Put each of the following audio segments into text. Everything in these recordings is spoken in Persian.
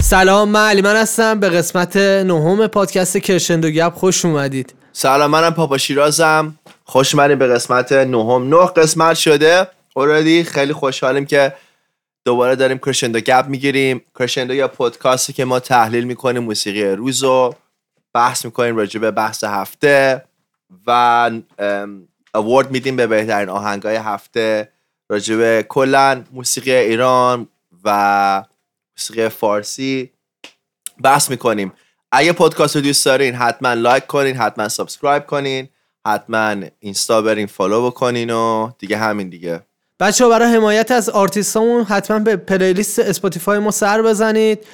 سلام من علی من هستم. به قسمت نهم پادکست کرشندو گپ خوش اومدید. سلام منم پاپا شیرازم. خوش به قسمت نهم. نه قسمت شده. اوردی خیلی خوشحالیم که دوباره داریم کرشندو گپ می‌گیریم. کرشندو یا پادکستی که ما تحلیل می‌کنیم موسیقی روز رو بحث می‌کنیم راجع به بحث هفته. و اوارد میدیم به بهترین آهنگای هفته راجع به کلا موسیقی ایران و موسیقی فارسی بحث می‌کنیم. اگه پادکست رو دوست دارین حتما like کنین حتما subscribe کنین حتما اینستا برین follow بکنین و دیگه همین دیگه. بچه ها برای حمایت از آرتیستامون حتما به playlist Spotify ما سر بزنید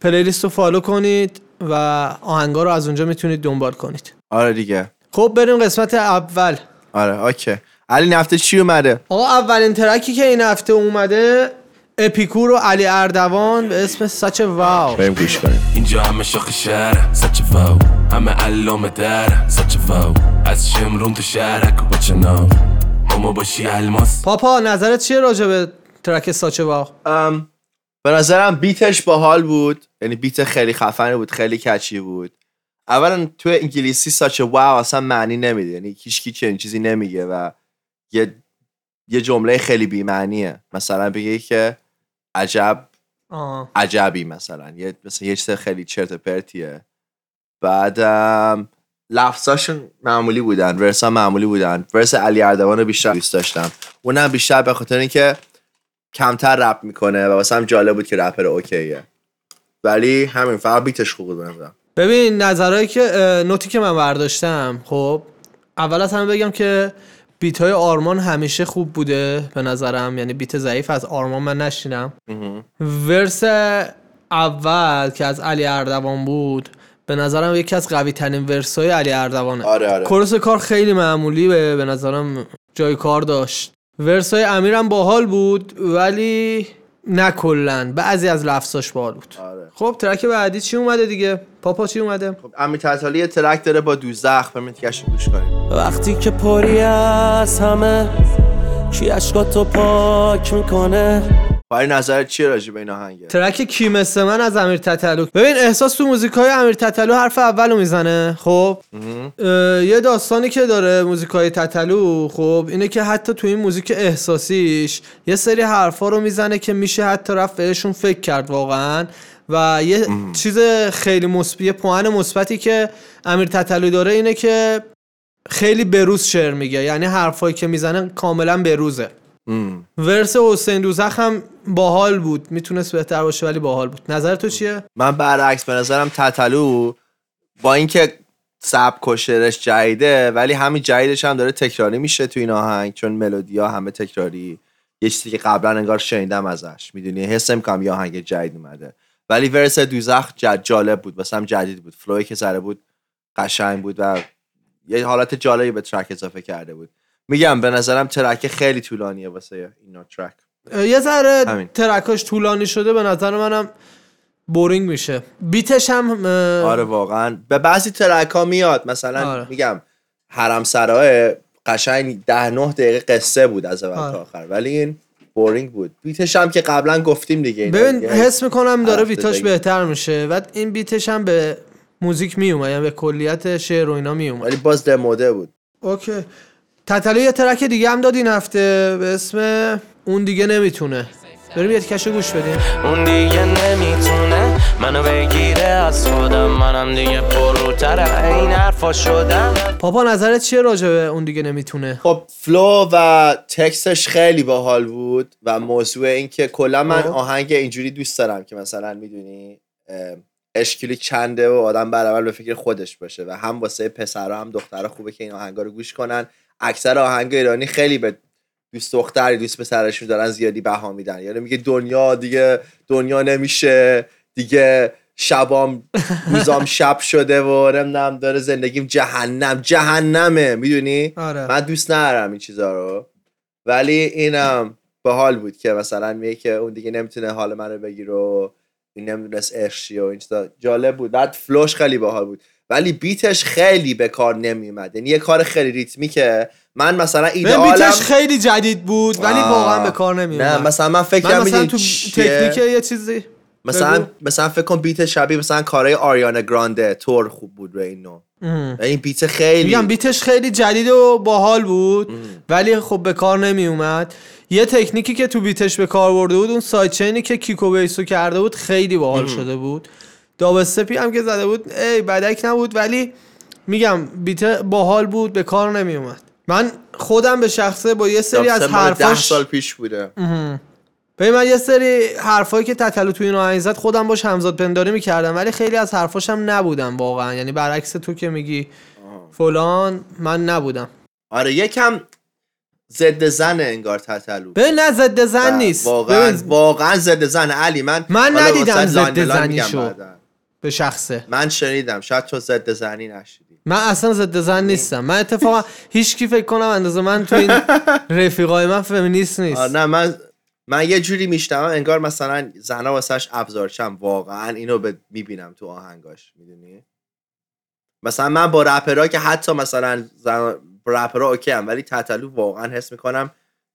playlist رو follow کنید و آهنگا رو از اونجا می‌تونید دنبال کنید. آره دیگه. خب بریم قسمت اول. آره اوکی. علی نفته چی اومده؟ آقا اولین ترکی که این هفته اومده اپیکور و علی اردوان به اسم ساچ واو. بریم گوش کنیم. اینجا همه شاخ شهر سچ فاو همه علام در سچ فاو از شمرون تو شهرک و بچه ناو ماما باشی الماس. پاپا نظرت چیه راجع به ترک ساچ واو؟ ام، به نظرم بیتش باحال بود. یعنی بیت خیلی خفنی بود خیلی کچی بود. اولا تو انگلیسی ساچ واو اصلا معنی نمیده. یعنی هیچکی چنین چیزی نمیگه و یه یه جمله خیلی بی‌معنیه. مثلا بگه که عجب آه. عجبی مثلا. یه مثلا یه چیز خیلی چرت و پرتیه. بعدم لفظاشون معمولی بودن. ورس ها معمولی بودن. ورس علی اردوان رو بیشتر دوست داشتم. اونم بیشتر به خاطر اینکه کمتر رپ می‌کنه و واسه هم جالب بود که رپر اوکیه. ولی همین فقط بیتش خوب بود. ببین نظرهایی که نوتی که من برداشتم خب اول از همه بگم که بیت های آرمان همیشه خوب بوده به نظرم. یعنی بیت ضعیف از آرمان من نشینم. ورس اول که از علی اردوان بود به نظرم یکی از قوی ترین ورس های علی اردوانه. آره آره. کورس کار خیلی معمولی به, به نظرم جای کار داشت. ورس های امیرم باحال بود ولی نه کلا بعضی از لفظاش باحال بود. آره. خب ترک بعدی چی اومده دیگه؟ پاپا چی اومده؟ خب امیر تطالی یه ترک داره با دوزخ بریم تیکش رو گوش کنیم. وقتی که پری از همه کی اشکاتو پاک می‌کنه؟ برای نظرت چیه راجع به این آهنگه ترک کی مثل من از امیر تتلو. ببین احساس تو موزیکای امیر تتلو حرف اولو می‌زنه خب؟ یه داستانی که داره موزیکای تتلو خب؟ اینه که حتی تو این موزیک احساسیش یه سری حرفا رو می‌زنه که میشه حتی رفت بهشون فکر کرد واقعا. و یه چیز خیلی مثبت یه پوان مثبتی که امیر تتلو داره اینه که خیلی بروز شعر میگه. یعنی حرفایی که می‌زنه کاملا بروزه. ورس حسین دوزخ هم باحال بود. می‌تونست بهتر باشه ولی باحال بود. نظر تو چیه؟ من برعکس به نظرم تتلو با اینکه سبک و شعرش جدیده ولی همین جدیدش هم داره تکراری میشه تو این آهنگ چون ملودیا همه تکراری. یه چیزی که قبلا انگار شنیدم ازش. می‌دونی؟ حسم کنم یه آهنگ جدید اومده. ولی verse دوزخ جالب بود. واسم جدید بود. flow ی که سره بود قشنگ بود و یه حالت جالبی به track اضافه کرده بود. میگم به نظرم track خیلی طولانیه واسه اینا track. یه ذره. track اش طولانی شده به نظر منم boring میشه beat ش هم آره واقعا به بعضی track ها میاد مثلا آره. میگم حرم سرای قشنگ ده نه دقیقه قصه بود از اول آره. تا آخر ولی این boring بود beat ش هم که قبلا گفتیم دیگه ببین دیگه. حس می‌کنم داره beat اش. بهتر میشه و این beat ش هم به موزیک میومد یعنی به کلیت شعر و اینا میومد ولی باز دموده بود OK تتلو یه track دیگه هم داد این هفته به اسم اون دیگه نمی‌تونه. بریم یه تیکشو گوش بدیم. اون دیگه نمی‌تونه منو بگیره از خودم. منم دیگه پروتر این حرفا شدم. پاپا نظرت چیه راجع به اون دیگه نمی‌تونه؟ خب فلو و تکستش خیلی باحال بود و موضوع این که کلا من. آهنگ اینجوری دوست دارم که مثلا می‌دونی اشکیلی چنده و آدم برابر به فکر خودش باشه و هم واسه پسرها هم دخترها خوبه که این آهنگا رو گوش کنن. اکثر آهنگ ایرانی خیلی به دوست دختری دوست پسرشون دارن زیادی بها میدن. یعنی میگه دنیا دیگه دنیا نمیشه. دیگه شبام روزام شب شده و نمی‌دونم داره زندگیم جهنم. جهنمه. می‌دونی؟ آره. من دوست ندارم این چیزا رو. ولی اینم باحال بود که مثلا میگه که اون دیگه نمی‌تونه حال من رو بگیره و این نمی‌دونست عشق و این چیزا. جالب بود. بعد فلوش خیلی باحال بود. ولی بیتش خیلی به کار نمیومد یعنی یه کار خیلی ریتمیکه من مثلا ایدئالم بیتش خیلی جدید بود ولی. واقعا به کار نمی نه اومد. مثلا من فکر من مثلا تو؟ تکنیک یه چیزی مثلا بگو. مثلا فکر کن بیت شبیه مثلا کارهای آریانا گرانده تور خوب بود روی این نوع ام. این بیت خیلی میگم بیتش خیلی جدید و باحال بود ولی خب به کار نمی اومد یه تکنیکی که تو بیتش به کار برده بود اون سایت چینی که کیکو بیسو کرده بود خیلی باحال شده بود داب استپی هم که زده بود ای بدک نبود ولی میگم بیت باحال بود به کار نمی اومد من خودم به شخصه با یه سری از مال ده حرفاش سال پیش بوده. ببین من یه سری حرفایی که تتلو تو این آهنگ زد خودم باش همزاد پنداری می‌کردم ولی خیلی از حرفاش هم نبودم واقعا. یعنی برعکس تو که میگی فلان من نبودم. آره یکم ضد زن انگار تتلو. ببین نه ضد زن نیست. واقعا ببین واقعا ضد زن. علی من من ندیدم ضد به زنی شو. به شخصه. من شنیدم. شاید تو ضد زنی نشیدی من اصلا ضد زن نیستم. من اتفاقا هیچ کی فکر کنم اندازه من تو این رفیقای من فمینیست نیست. نه من من یه جوری میشنوم. انگار مثلا زنا واسش ابزارچم. واقعا اینو به می‌بینم تو آهنگاش. می‌دونی؟ مثلا من با رپرها که حتی مثلا زن... rapper ها OK هم ولی تتلو واقعا حس می‌کنم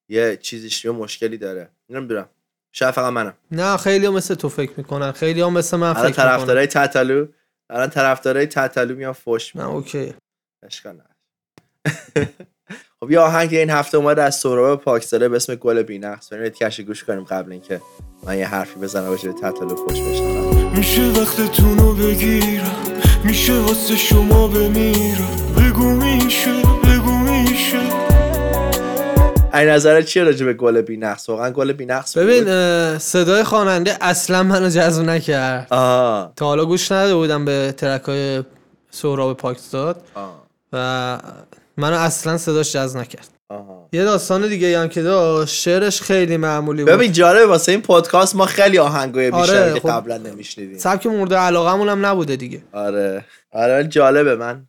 یه چیزیش یه مشکلی داره. نمی‌دونم. شاید فقط منم. نه خیلی هم مثل تو فکر می‌کنن. خیلی هم مثل من الان فکر طرفدارای تتلو الان طرفدارای تتلو میان فوش نه اوکی. اشکال نداره. خب یه آهنگ این هفته اومده از سهراب پاکزاده به اسم گل بی‌نقص. بریم یه کشی گوش کنیم قبل اینکه من یه حرفی بزنم راجع به تتلو فوش بشنوم. میشه وقتتونو بگیرم. میشه واسه شما بمیرم. بگو این نظرت چیه راجع به گل بی‌نقص؟ واقعا گل بی‌نقص؟ ببین صدای خواننده اصلا منو جذب نکرد. آه تا حالا گوش نداده بودم به ترک های سهراب پاکزاد و منو اصلا صداش جذب نکرد. آها. یه داستان دیگه هم که داشت شعرش خیلی معمولی بود. ببین جالبه واسه این پادکست ما خیلی آهنگای بیشتر آره، که خب. قبلا نمیشنیدیم. سبک مورد علاقمون هم نبوده دیگه. آره. آره جالبه من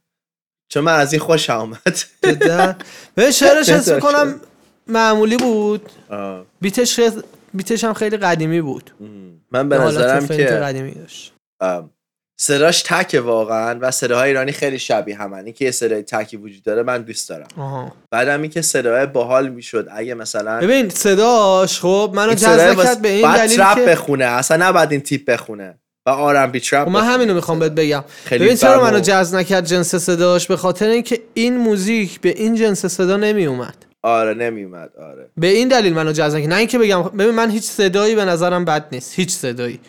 چون من از این اومد. جدا. ببین شعرش حس. می‌کنم معمولی بود. آه. بیتش خیلی بیتش هم خیلی قدیمی بود. من به نظرم که قدیمی داشت. صداش تکه واقعا و صداهای ایرانی خیلی شبیه همن این که یه صدای تکی وجود داره من دوست دارم. آها. بعدم این که صدای باحال می‌شد اگه مثلا ببین صداش خب منو جذب کرد به این دلیل ترپ که بخونه اصلا نباید این تیپ بخونه. و آرم بی ترپ خب من. همینو می‌خوام بهت بگم. خیلی ببین چرا منو جذب نکرد جنس صداش؟ به خاطر اینکه این موزیک به این جنس صدا نمی اومد آره نمیومد آره. به این دلیل منو جذب نه اینکه بگم ببین من هیچ صدایی به نظرم بد نیست هیچ صدایی.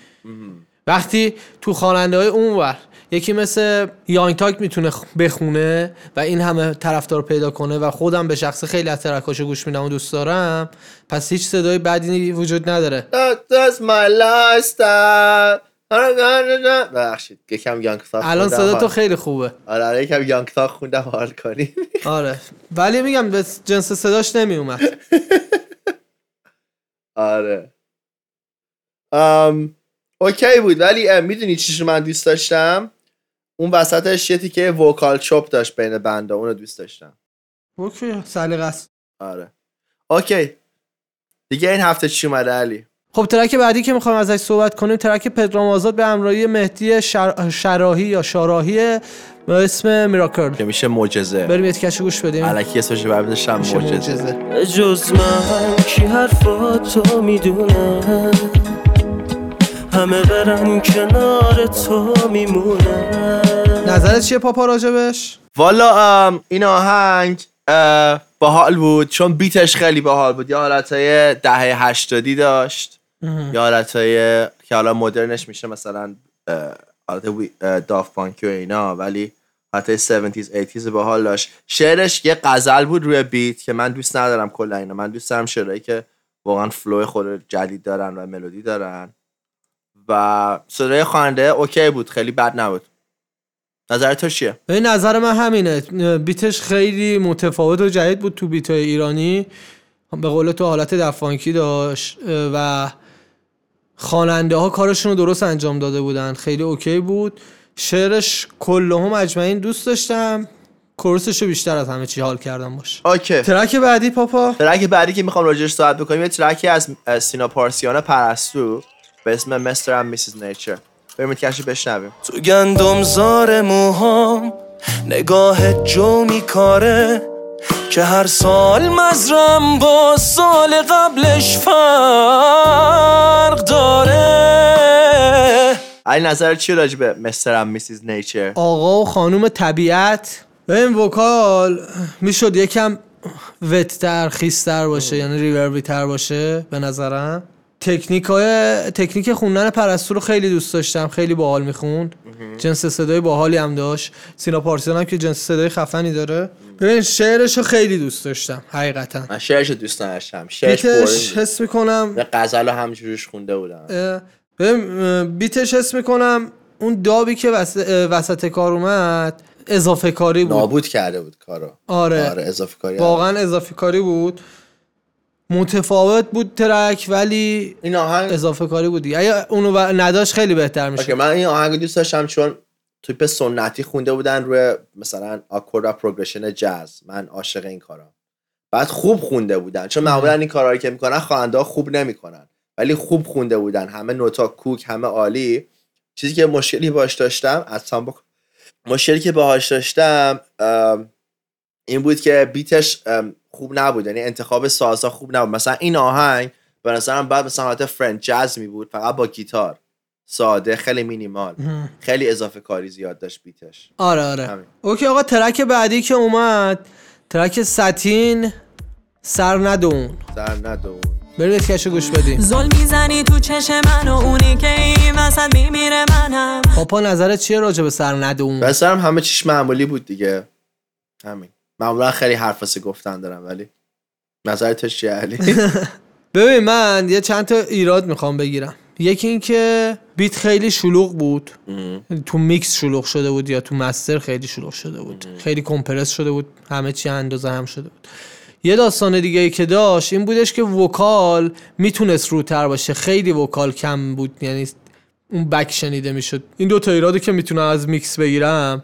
وقتی تو خواننده های اونور یکی مثل یانگ تاک می‌تونه بخونه و این همه طرفدار پیدا کنه و خودم به شخص خیلی از ترکاشو گوش میدم و دوست دارم پس هیچ صدای بدی وجود نداره. That- That's my lifestyle. ببخشید. یکم یانگ تاک الان. صدا تو خیلی خوبه. آره آره یکم یانگ تاک خوندم. حال کنی؟ آره. ولی میگم به جنس صداش نمی اومد آره. ام okay بود. ولی می‌دونی چیش من دوست داشتم؟ اون وسطش یه تیکه vocal chop داشت بین بنده اونو دوست داشتم. okay سلیقه است آره. okay. دیگه این هفته چی اومده علی؟ خب ترک بعدی که می‌خوایم ازش صحبت کنیم ترک پدرام آزاد به همراهی مهدی شر... شراحی یا شاراهی به اسم میراکل که میشه معجزه. بریم یه تیکش گوش بدیم. الکی اسمش میشه معجزه. جز من کی حرفاتو می‌دونه؟ همه برن کنار تو میمونه. نظرت چیه پاپا راجبش؟ والا ام، این آهنگ اه، باحال بود چون بیتش خیلی باحال بود. یه حالتهای دهه هشتادی داشت. یه حالتهای که حالا مدرنش میشه مثلا حالت Daft Punk ی و اینا ولی حتی 70s 80s باحال داشت. شعرش یه غزل بود روی beat که من دوست ندارم کلا اینا من دوست دارم شعرهایی که واقعا flow خود جدید دارن و ملودی دارن. و صدای خواننده okay بود خیلی بد نبود. نظر تو چیه؟ به نظر من همینه. beat ش خیلی متفاوت و جدید بود تو beat ایرانی. به قول تو حالت Daft Punk ی داشت و خواننده ها کارشون رو درست انجام داده بودن. خیلی okay بود. شعرش کلهم اجمعین دوست داشتم. chorus ش رو بیشتر از همه چی حال کردم باهاش. okay. ترک بعدی پاپا؟ ترک بعدی که می‌خوام راجعش صحبت بکنیم یه ترکی از سینا پارسیان پرستو به اسم Mr. and Mrs. Nature بریم تیکه‌شو بشنویم. تو گندم زار موهام نگات جو میکاره. که هر سال مزرعه‌م با سال قبلش فرق داره. علی نظر چی راجع به مستر ام میسیز نیچر آقا و خانوم طبیعت. ببین وکال می‌شد یکم وتتر خیستر باشه یعنی ریوربی تر باشه به نظرم. تکنیک های تکنیک خوندن پرستو رو خیلی دوست داشتم خیلی باحال می‌خوند. جنس صدای باحالی هم داشت. سینا پارسیان هم که جنس صدای خفنی داره. ببین شعرش رو خیلی دوست داشتم حقیقتا. من شعرش دوست نداشتم. شعرش بیتش حس می‌کنم بود. غزل رو همجوریش خونده بودم. ببین بیتش حس می‌کنم اون دابی که وسط کار اومد اضافه کاری بود. نابود کرده بود کارو. آره. آره اضافه کاری. واقعا اضافه کاری بود. متفاوت بود ترک ولی این آهنگ اضافه کاری بود دیگه. اگه اونو نداشت خیلی بهتر میشه من این آهنگ دوست داشتم چون توپ سنتی خونده بودن روی مثلا آکورد و پروگرشن جاز. من عاشق این کارا بعد خوب خونده بودن. چون معمولا این کارهایی که می‌کنن خواننده ها خوب نمی‌کنن. ولی خوب خونده بودن. همه نوتا کوک همه عالی. چیزی که مشکلی باش داشتم از بک... مشکلی که باهاش داشتم این بود که بیتش خوب نبود. یعنی انتخاب سازها خوب نبود. مثلا این آهنگ به نظرم بعد مثلا حالت فرند جاز می بود فقط با گیتار. ساده خیلی مینیمال. خیلی اضافه کاری زیاد داشت بیتش. آره آره. همین. اوکی آقا ترک بعدی که اومد. ترک ساتین سر ندون سر ندون برید کشو گوش بدیم. زل می‌زنی تو چشم من و اونی که این وسط میمیره منم. پاپا نظرت چیه راجع به سر ندون به نظرم همه چیش معمولی بود دیگه. همین. معمولا خیلی حرف واسه گفتن دارم ولی نظرت چیه علی؟ ببین من یه چند تا ایراد می‌خوام بگیرم. یکی این که بیت خیلی شلوغ بود. تو میکس شلوغ شده بود یا تو master خیلی شلوغ شده بود. خیلی compress شده بود. همه چی اندازه هم شده بود. یه داستان دیگه ای که داشت این بودش که vocal می‌تونست روتر باشه. خیلی vocal کم بود. یعنی اون back شنیده می‌شد. این دو تا ایرادی که می‌تونم از میکس بگیرم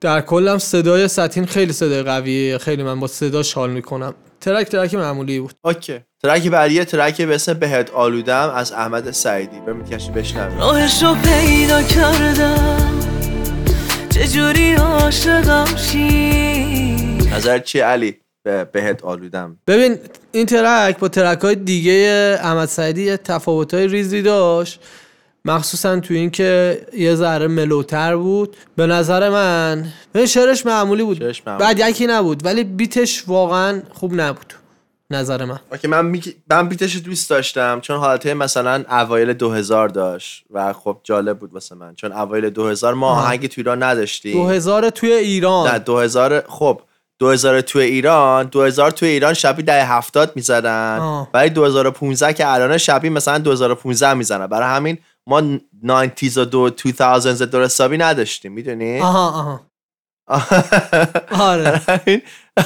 در کلم صدای ساتین خیلی صدای قویه. خیلی من با صداش حال می‌کنم. ترک ترک معمولی بود. okay. ترک بعدی ترک به اسم بهت آلودم از احمد سعیدی. بریم تیکه‌شو بشنویم. راهش رو پیدا کردم. چجوری عاشقم شی؟ نظرت چیه علی؟ به بهت آلودم. ببین این ترک با ترک های دیگه احمد سعیدی یه تفاوت های ریزی داشت. مخصوصا تو این که یه ذره ملوتر بود. به نظر من شعرش معمولی بود. شعرش معمولی بعد یکی نبود ولی بیتش واقعا خوب نبود. نظر من. اوکی من می... من بیتش دوست داشتم چون حالته مثلا اوایل 2000 داشت و خب جالب بود واسه من چون اوایل 2000 ما آهنگ تو ایران نداشتیم. 2000 توی ایران. نه 2000 خب 2000 تو ایران 2000 تو ایران شبی ده 70 می‌زدن. ولی 2015 که الان شبی مثلا 2015 می‌زنن. برای همین ما 90s و دو 2000s دور حسابی نداشتیم می‌دونی؟ آها آها. آره.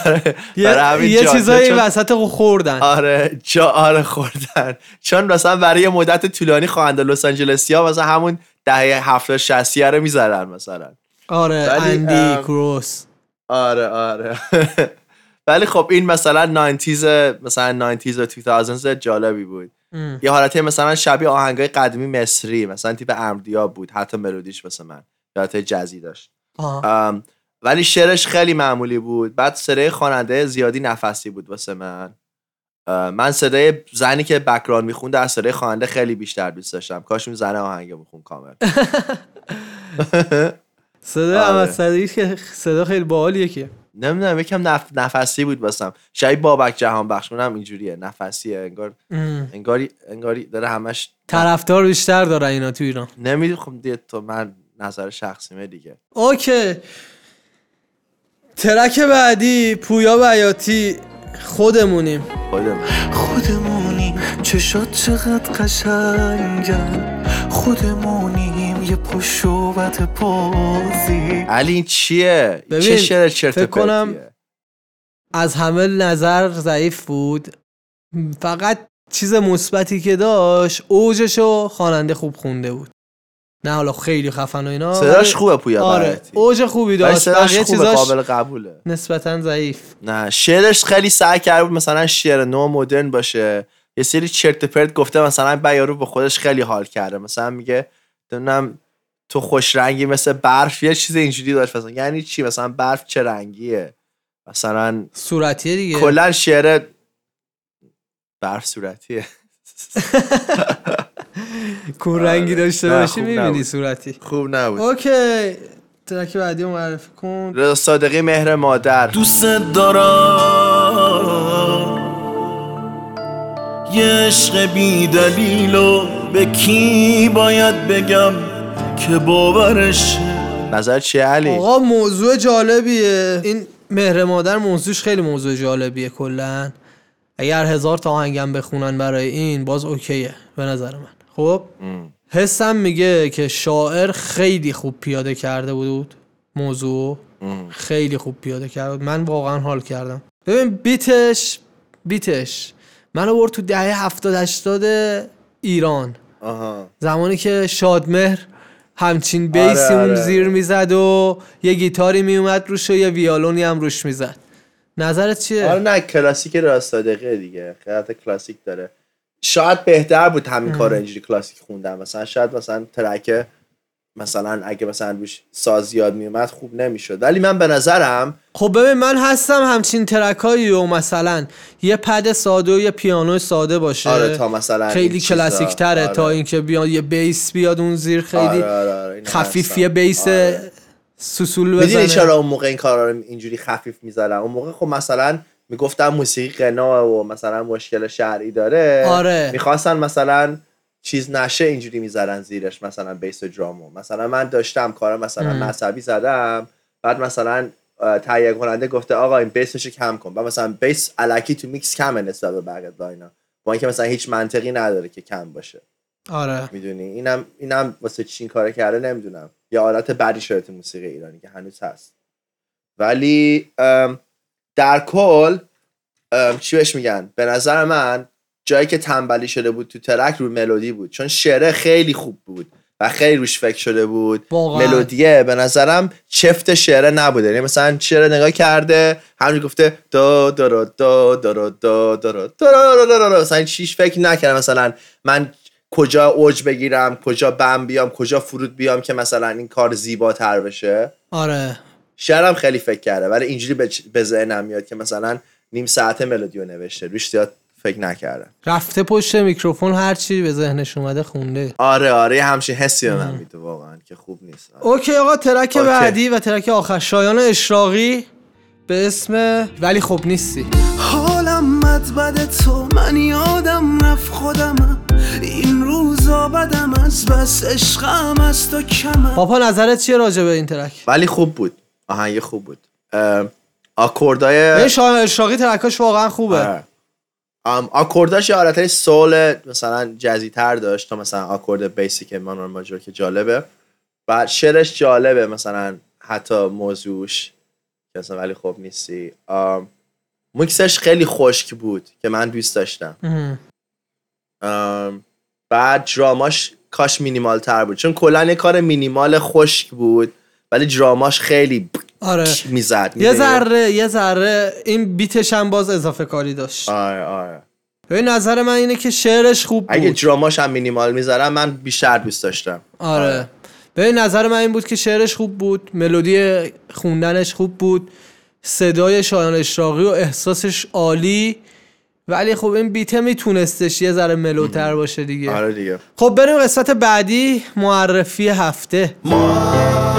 آره. یه, همین چیزایی چون- وسط خوردن. آره جا آره خوردن. چون مثلا برای یه مدت طولانی خواننده لس آنجلسی ها مثلا همون دهه 70 60 رو می‌زدن مثلا. آره اندی ام، کروس. آره آره. ولی خب این مثلا 90s مثلا 90s و 2000s جالبی بود. ام. یه حالتی مثلا شبیه آهنگای قدیمی مصری مثلا تیپ امردیا بود حتی ملودیش واسه من. حالت جزی داشت. ولی شعرش خیلی معمولی بود. بعد صدای خواننده زیادی نفسی بود واسه من. من صدای زنی که بکران میخونده از صدای خواننده خیلی بیشتر دوست داشتم. کاش اون زن آهنگ میخون کامل. صدا آره. احمد سعیدی که صدا خیلی باحالیه که. نمی‌دونم یکم نف... نفسی بود واسم. شاید بابک جهان بخش هم اینجوریه. نفسیه. انگار ام. انگاری انگاری داره همش طرفدار بیشتر دارن اینا تو ایران. نمی‌دونم خب دیگه تو من نظر شخصیمه دیگه. اوکی. ترک بعدی پویا بیاتی خودمونیم. خودم خودمونیم چشات چقدر قشنگن خودمونیم. یه پشوبت بازی علی این چیه؟ ببین، چه شعر چرت فکر کنم پرتیه؟ از همه نظر ضعیف بود. فقط چیز مثبتی که داشت اوجشو خواننده خوب خونده بود. نه حالا خیلی خفن و اینا صداش خوبه پویا آره. اوج خوبی داشت. صداش بقیه چیزاش قابل قبوله. نسبتا ضعیف. نه شعرش خیلی سعی کرده بود مثلا شعر نو مدرن باشه. یه سری چرت و پرت گفته مثلا بیارو به خودش خیلی حال کرده. مثلا میگه نمی‌دونم تو خوش رنگی مثل برف یه چیز اینجوری داشت. مثلا یعنی چی؟ مثلا برف چه رنگیه؟ مثلا صورتیه دیگه. کلا شعر برف صورتیه. کون رنگی داشته باشی می‌بینی. صورتی. خوب نبود. اوکی. ترک بعدی رو معرفی کن. رضا صادقی مهر مادر. دوست دارم یه عشق بی دلیل و به کی باید بگم که باورش نظر چیه علی؟ آقا موضوع جالبیه. این مهر مادر موضوعش خیلی موضوع جالبیه کلا. اگر هزار تا آهنگم بخونن برای این باز اوکیه به نظر من. خب؟ حسم میگه که شاعر خیلی خوب پیاده کرده بود موضوع. خیلی خوب پیاده کرده بود. من واقعا حال کردم. ببین بیتش بیتش. منو برد تو دهه هفتاد هشتاد ایران. آها. زمانی که شادمهر همچین بیسی آره، اون آره. زیر می‌زد و یه گیتاری میومد روش و یه ویالونی هم روش می‌زد. نظرت چیه؟ آره نه کلاسیک راست صادقه دیگه. خیلی کلاسیک داره. شاید بهتر بود همین کار اینجوری کلاسیک خوندن مثلا شاید مثلا ترک مثلا اگه مثلا روش ساز زیاد میومد خوب نمی‌شد ولی من به نظرم خب ببین من هستم همچین ترکایی و مثلا یه پد ساده و یه پیانو ساده باشه آره تا مثلا خیلی. کلاسیک تره آره. تا اینکه بیاد یه بیس بیاد اون زیر خیلی آره، آره، آره، خفیف. یه بیس آره. سوسول بزنه چرا اون موقع این کارا رو اینجوری خفیف می‌ذارن اون موقع خب مثلا می‌گفتن موسیقی غنا و مثلا مشکل شرعی داره. آره. می‌خواستن مثلا چیز نشه اینجوری می‌ذارن زیرش مثلا bass و درامو مثلا من داشتم کار مثلا ام. مذهبی زدم بعد مثلا تهیه کننده گفته آقا این bass ش کم کن. بعد مثلا bass الکی تو میکس کمه نسبت به بقیه line ا با اینکه مثلا هیچ منطقی نداره که کم باشه. آره. می‌دونی؟ اینم اینم واسه چین کار کرده نمی‌دونم. یه عادت بدی شده تو موسیقی ایرانی که هنوز هست. ولی ام، در کل چی بهش میگن؟ به نظر من جایی که تنبلی شده بود تو ترک روی ملودی بود. چون شعره خیلی خوب بود و خیلی روش فکر شده بود. ملودیه به نظرم چفت شعره نبوده. یعنی مثلا شعر نگاه کرده همین گفته دا دا دو دا دا دو دا دا دا دا مثلا چیش فکر نکرده مثلا من کجا اوج بگیرم کجا بم بیام کجا فرود بیام که مثلا این کار زیباتر بشه. آره. شعرم خیلی فکر کرده ولی اینجوری به, ذهنم میاد که مثلا نیم ساعت ملودیو نوشته. روش زیاد فکر نکردم. رفته پشت میکروفون هر چی به ذهنش اومده خونده. آره آره همچین حسی به من میده واقعا که خوب نیست. آره. okay آقا ترک okay. بعدی و ترک آخر. شایان اشراقی به اسم ولی خب نیستی. حالم بد تو من یادم رفت خودمم این روزا بدم از بس عشقم از تو کمم پاپا نظرت چیه راجع به این ترک؟ ولی خوب بود. آهنگ خوب بود. اه، آکوردای شایان اشراقی ترکاش واقعا خوبه. آره. ام، آکورداش یه حالت سول مثلا جزی تر داشت تا مثلا آکورد بیسیک مانور ماجور که جالبه. و شعرش جالبه مثلا حتی موضوعش که اصلا ولی خوب نیستی. ام، میکسش خیلی خشک بود که من دوست داشتم. ام، بعد دراماش کاش مینیمال تر بود. چون کلا یه کار مینیمال خشک بود. ولی دراماش خیلی آره. می‌زد یه ذره یه ذره این بیتش هم باز اضافه کاری داشت. آره آره. ببین نظر من اینه که شعرش خوب اگه بود. دراماش هم مینیمال می‌ذارم من بیشتر دوست داشتم. آره. ببین نظر من این بود که شعرش خوب بود ملودی خوندنش خوب بود صدای شایان اشراقی و احساسش عالی. ولی خب این بیته میتونستش یه ذره ملوتر باشه دیگه. آره دیگه. خب بریم قسمت بعدی معرفی هفته. معرفی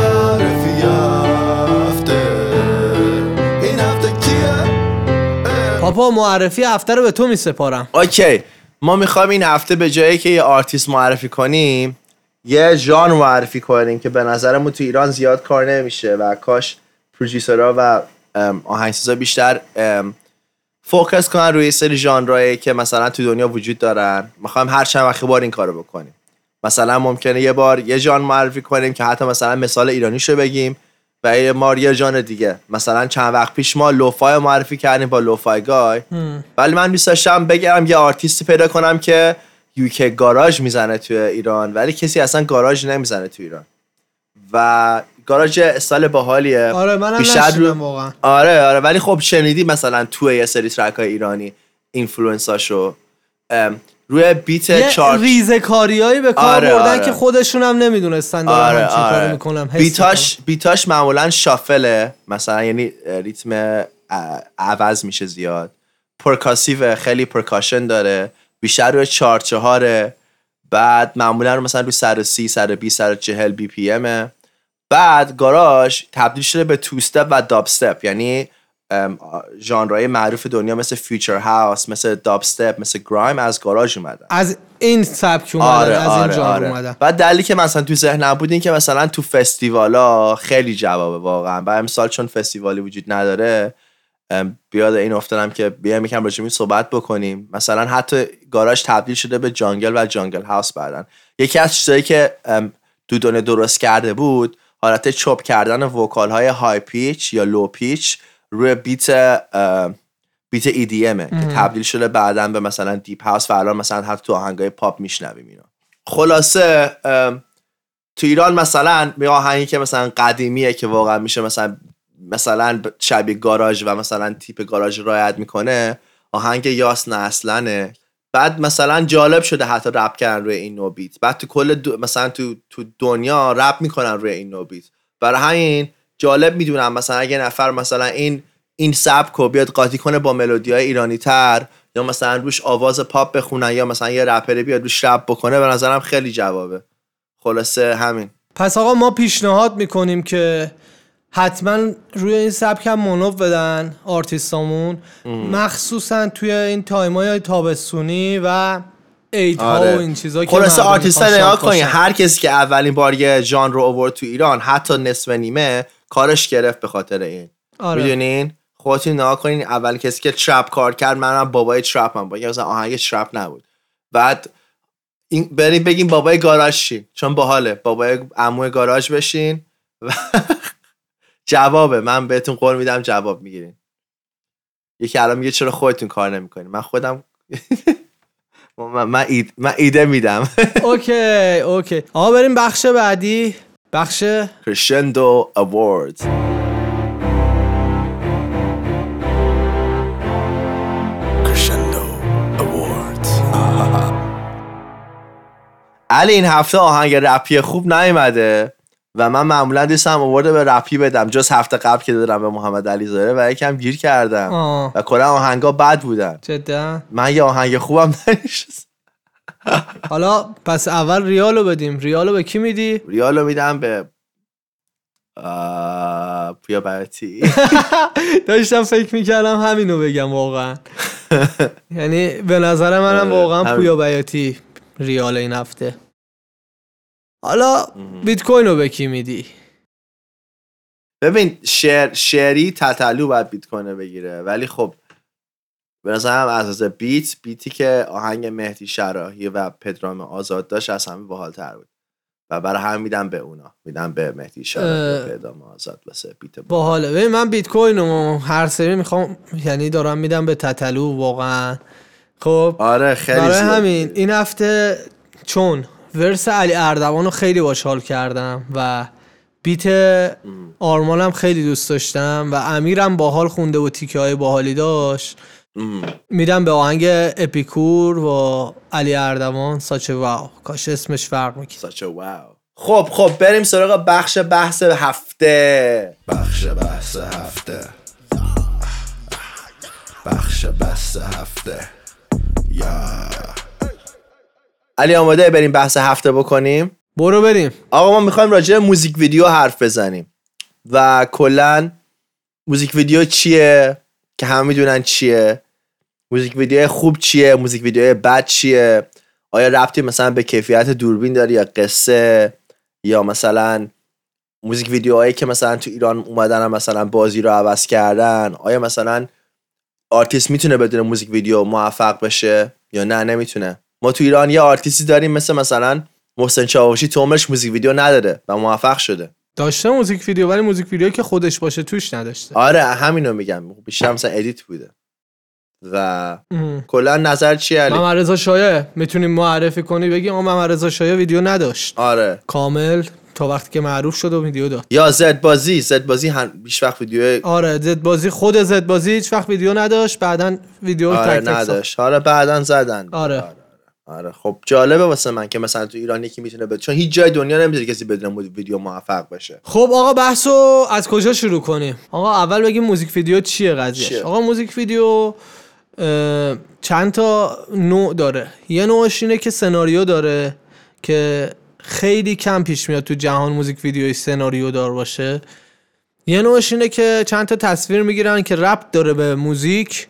پاپا معرفی هفته رو به تو میسپارم. اوکی. ما می‌خوایم این هفته به جایی که یه آرتیست معرفی کنیم یه ژانر معرفی کنیم که به نظرمون تو ایران زیاد کار نمیشه و کاش producer ها و آهنگسازا بیشتر focus کنن روی سری ژانرهایی که مثلا تو دنیا وجود دارن. می‌خوایم هر چند وقت بار این کارو بکنیم. مثلا ممکنه یه بار یه ژانر معرفی کنیم که حتی مثلا مثال ایرانیشو بگیم. و یه ژانر دیگه. مثلا چند وقت پیش ما lo-fi معرفی کردیم با Lofi Guy. ولی من دوست داشتم بگم یه آرتیستی پیدا کنم که UK garage می‌زنه توی ایران ولی کسی اصلا garage نمی‌زنه تو ایران. و garage style باحالیه. آره منم بیشتر رو- واقعا. آره آره ولی خب شنیدی مثلا توی یه سری ترک های ایرانی influence اشو روی beat ای چارتار. ریزه کاریایی به کار آره، بردن آره. که خودشون هم نمی‌دونستن دارن آره آره. می‌کنم بیتاش بیتاش معمولا shuffle ه مثلا یعنی ریتم عوض میشه زیاد. percussive خیلی percussion داره بیشتر روی چهار چهاره بعد معمولا رو مثلا رو صد سی صد سی صد چهل BPM ه. بعد garage تبدیل شده به 2-step و dubstep یعنی ژانرهای معروف دنیا مثل future house مثل dubstep مثل grime از garage اومدن. از این سبک اومدن آره از این آره آره. اومدن. بعد دلیلی که مثلا تو ذهن نبود این که مثلا تو فستیوالا خیلی جوابه واقعا. و امسال چون فستیوالی وجود نداره یاد این افتادم که بیایم یکم راجع صحبت بکنیم. مثلا حتی garage تبدیل شده به jungle و jungle house بعدن یکی از چیزایی که ام، دودونه درست کرده بود حالت chop کردن vocal های high pitch یا low pitch روی beat beat EDM ه که تبدیل شده بعدا به مثلا deep house و الان مثلا حتی تو آهنگای پاپ میشنویم اینا. خلاصه تو ایران مثلا یه آهنگی که مثلا قدیمیه که واقعا میشه مثلا مثلا شبیه گاراژ و مثلا تیپ گاراژ رایت می‌کنه آهنگ یاس نه اصلنه. بعد مثلا جالب شده حتی رپ کردن روی این نوع بیت. بعد تو کل دو مثلا تو تو دنیا رپ می‌کنن روی این نوع بیت. برای همین جالب می‌دونم مثلا اگه نفر مثلا این این سبک رو بیاد قاطی کنه با ملودی های ایرانی تر یا مثلا روش آواز پاپ بخونن یا مثلا یه رپری بیاد روش رپ بکنه به نظرم خیلی جوابه. خلاصه همین. پس آقا ما پیشنهاد می‌کنیم که حتما روی این سبک هم مانور بدن آرتیستامون. مخصوصا توی این time های تابستونی و عید ها و این چیزا که خلاصه مردم آرتیستا نگاه کنین. هر کسی که اولین بار یه ژانر رو آورد تو ایران حتی نصف نیمه کارش گرفت به خاطر این. آره. می‌دونین؟ خودتون نگاه کنین اول کسی که trap کار کرد منم بابای trap م با مثلا آهنگ trap نبود. بعد این بریم بگیم بابای گاراژ شین چون باحاله. بابای عمو گاراژ بشین. و جوابه. من بهتون قول میدم جواب می‌گیرین. یکی الان میگه چرا خودتون کار نمی‌کنین. من خودم من, من, اید- من ایده میدم. OK OK. آقا بریم بخش بعدی. بخش Crescendo Award علی این هفته آهنگ رپی خوب نیومده. و من معمولا دوستم آورده به رپی بدم. جز هفته قبل که دادم به محمد علی زاده و یکم گیر کردم. آه. و کلا آهنگا بد بودن. جدا. من یه آهنگ خوبم ننشست حالا پس اول ریالو بدیم. ریالو به کی میدی؟ ریالو میدم به آه، پویا برتی داشتم فکر می‌کردم همینو بگم واقعا. یعنی به نظر منم آره، واقعا. پویا بیاتی ریال این هفته. حالا بیت کوین رو به کی میدی؟ ببین شعر شعری تتلو باید بیت کنه بگیره. ولی خب به نظرم از از بیت بیتی که آهنگ مهدی شراحی و پدرام آزاد داشت از همه باحال‌تر بود. و برای هم میدم به اونا. میدم به مهدی شراحی و. پدرام آزاد واسه بیت با باحاله. ببین من بیت کوین رو هر سری می‌خوام یعنی دارم میدم به تتلو واقعا. خب آره خیلی برای. همین این هفته چون؟ ورس علی اردوان رو خیلی باحال کردم و بیت آرمانم خیلی دوست داشتم و امیرم باحال خونده و تیکه های باحالی داشت. میدم به آهنگ اپیکور و علی اردوان ساچه واو. کاش اسمش فرق می‌کرد. a wow. خب خب بریم سراغ بخش بحث هفته. بخش بحث هفته. بخش بحث هفته. یا. علی آماده بریم بحث هفته بکنیم؟ برو بریم. آقا ما می‌خوایم راجع به موزیک ویدیو حرف بزنیم. و کلا موزیک ویدیو چیه؟ که همه می‌دونن چیه. موزیک ویدیو خوب چیه؟ موزیک ویدیو بد چیه؟ آیا ربطی مثلا به کیفیت دوربین داره یا قصه؟ یا مثلا موزیک ویدیوهایی که مثلا تو ایران اومدن هم مثلا بازی رو عوض کردن؟ آیا مثلا آرتیست می‌تونه بدون موزیک ویدیو موفق بشه یا نه؟ نمی‌تونه. ما تو ایران یه آرتیستی داریم مثل مثلا محسن چاوشی تو عمرش موزیک ویدیو نداره و موفق شده. داشته موزیک ویدیو ولی موزیک ویدیو که خودش باشه توش نداشته. آره همینو میگم. بیشتر مثلا edit بوده. و. کلا نظر چیه علی؟ محمد رضا شایع. می‌تونیم معرفی کنی بگی اما محمد رضا ویدیو نداشت. آره. کامل تا وقتی که معروف شد و ویدیو داد. یا زد بازی زد بازی هم بیش وقت ویدیو آره زد بازی خود زد بازی هیچ وقت ویدیو نداشت بعدا ویدیو آره تک. نداشت. حالا بعدا زدن. آره. آره. خب جالبه واسه من که مثلا تو ایران یکی می‌تونه بده چون هیچ جای دنیا نمی‌ذاره کسی بدون ویدیو موفق بشه خب آقا بحثو از کجا شروع کنیم؟ آقا اول بگیم موزیک ویدیو چیه قضیهش چیه؟ آقا موزیک ویدیو چند تا نوع داره؟ یه نوعش اینه که سناریو داره که خیلی کم پیش میاد تو جهان موزیک ویدیوی سناریو دار باشه. یه نوعش اینه که چند تا تصویر می‌گیرن که ربط داره به موزیک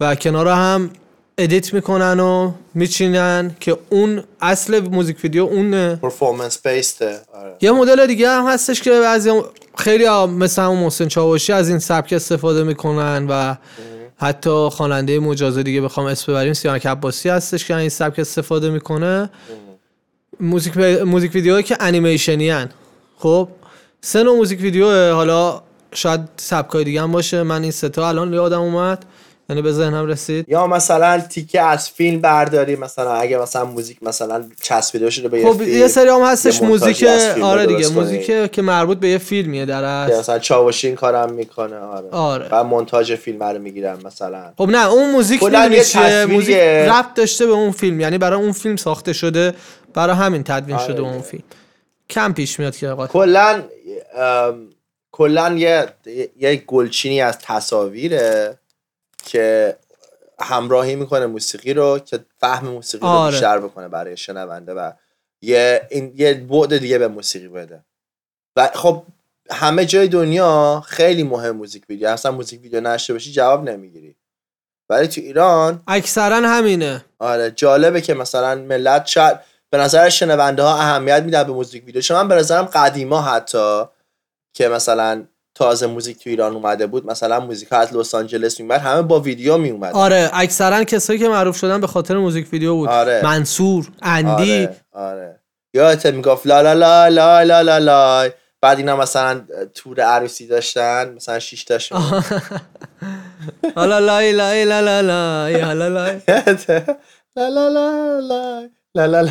و کنار هم edit می‌کنن و میچینن که اون اصل موزیک ویدیو اونه performance based ه آره. یه مدل دیگه هم هستش که بعضی خیلی ها مثل همون محسن چاوشی از این سبک استفاده می‌کنن و حتی خواننده مجازه دیگه بخوام اسم ببریم سیانک عباسی هستش که این سبک استفاده می‌کنه. موزیک موزیک ویدیوهایی که انیمیشنی هن. خب سه نوع موزیک ویدیو حالا شاید سبکای دیگه هم باشه. من این سه تا الان یادم اومد. یعنی به ذهنم رسید یا مثلا تیکه از فیلم برداری مثلا اگه مثلا موزیک مثلا چسبیده شده به یه خب فیلم یه سری هم هستش موزیک آره دیگه. موزیک که مربوط به یه فیلمیه در اصل. مثلا چاوشی این کارم می‌کنه آره آره. و مونتاژ فیلم رو می‌گیرن مثلا خب نه اون موزیک چیه. موزیک ربط داشته به اون فیلم یعنی برای اون فیلم ساخته شده برای همین تدوین آره شده اون. فیلم کم پیش میاد که آقا کلا کلا یه یه گلچینی از تصاویره که همراهی می‌کنه موسیقی رو که فهم موسیقی رو آره. بیشتر بکنه برای شنونده و یه این یه بعد دیگه به موسیقی بده. و خب همه جای دنیا خیلی مهم موزیک ویدیو اصلا موزیک ویدیو نشته باشی جواب نمی‌گیری. ولی تو ایران اکثرا همینه. آره جالبه که مثلا ملت شاید به نظر شنونده ها اهمیت میدن به موزیک ویدیو. چون من به نظرم قدیما حتی که مثلا تازه موزیک تو ایران اومده بود مثلا موزیک ها از لس آنجلس میومد همه با ویدیو میومد آره اکثرا کسایی که معروف شدن به خاطر موزیک ویدیو بود. آره. منصور اندی. آره آره. یادت می‌گفت لا لا لا لا لا لا لا. بعد اینا مثلا تور عروسی داشتن مثلا شیش تاشون. حالا لای لای لا لا لای حالا لای. لا لا لا لا لا لا لا.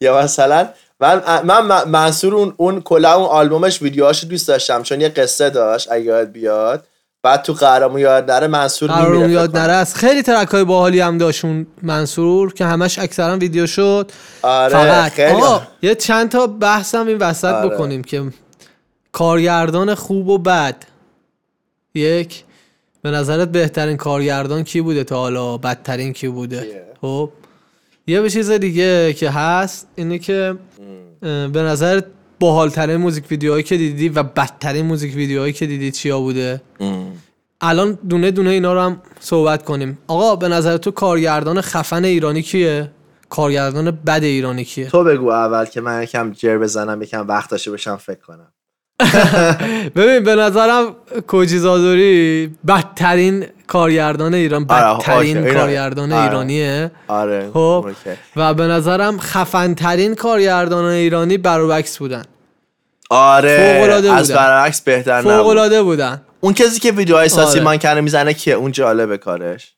یا مثلا من من من- منصور اون اون کلا اون آلبومش ویدیوهاشو دوست داشتم چون یه قصه داشت اگه یاد بیاد. بعد تو قهرمو یاد نره منصور میمیره یاد نره. از خیلی ترک های باحالی هم داشت اون منصور که همش اکثرا ویدیو شد. آره فقط. خیلی آقا یه چند تا بحثم این وسط آره. بکنیم که کارگردان خوب و بد. یک به نظرت بهترین کارگردان کی بوده تا حالا؟ بدترین کی بوده؟ خب یه به چیز دیگه که هست اینه که به نظرت باحالترین موزیک ویدیوهایی که دیدی و بدترین موزیک ویدیوهایی که دیدی چیا بوده؟ الان دونه دونه اینا رو هم صحبت کنیم. آقا به نظر تو کارگردان خفن ایرانی کیه؟ کارگردان بد ایرانی کیه؟ تو بگو اول که من یکم جر بزنم یکم وقت داشته باشم فکر کنم. ببین به نظرم کوجی زادوری بدترین کارگردان ایران آره، بدترین اینا- کارگردان آره. ایرانیه آره خب. و به نظرم خفنترین کارگردان ایرانی بروبکس بودن آره فوق‌العاده از بودن. برعکس بهتر فوق نبود العاده بودن اون کسی که ویدیوهای ساسی آره. مان کنه می‌زنه کیه اون جالبه کارش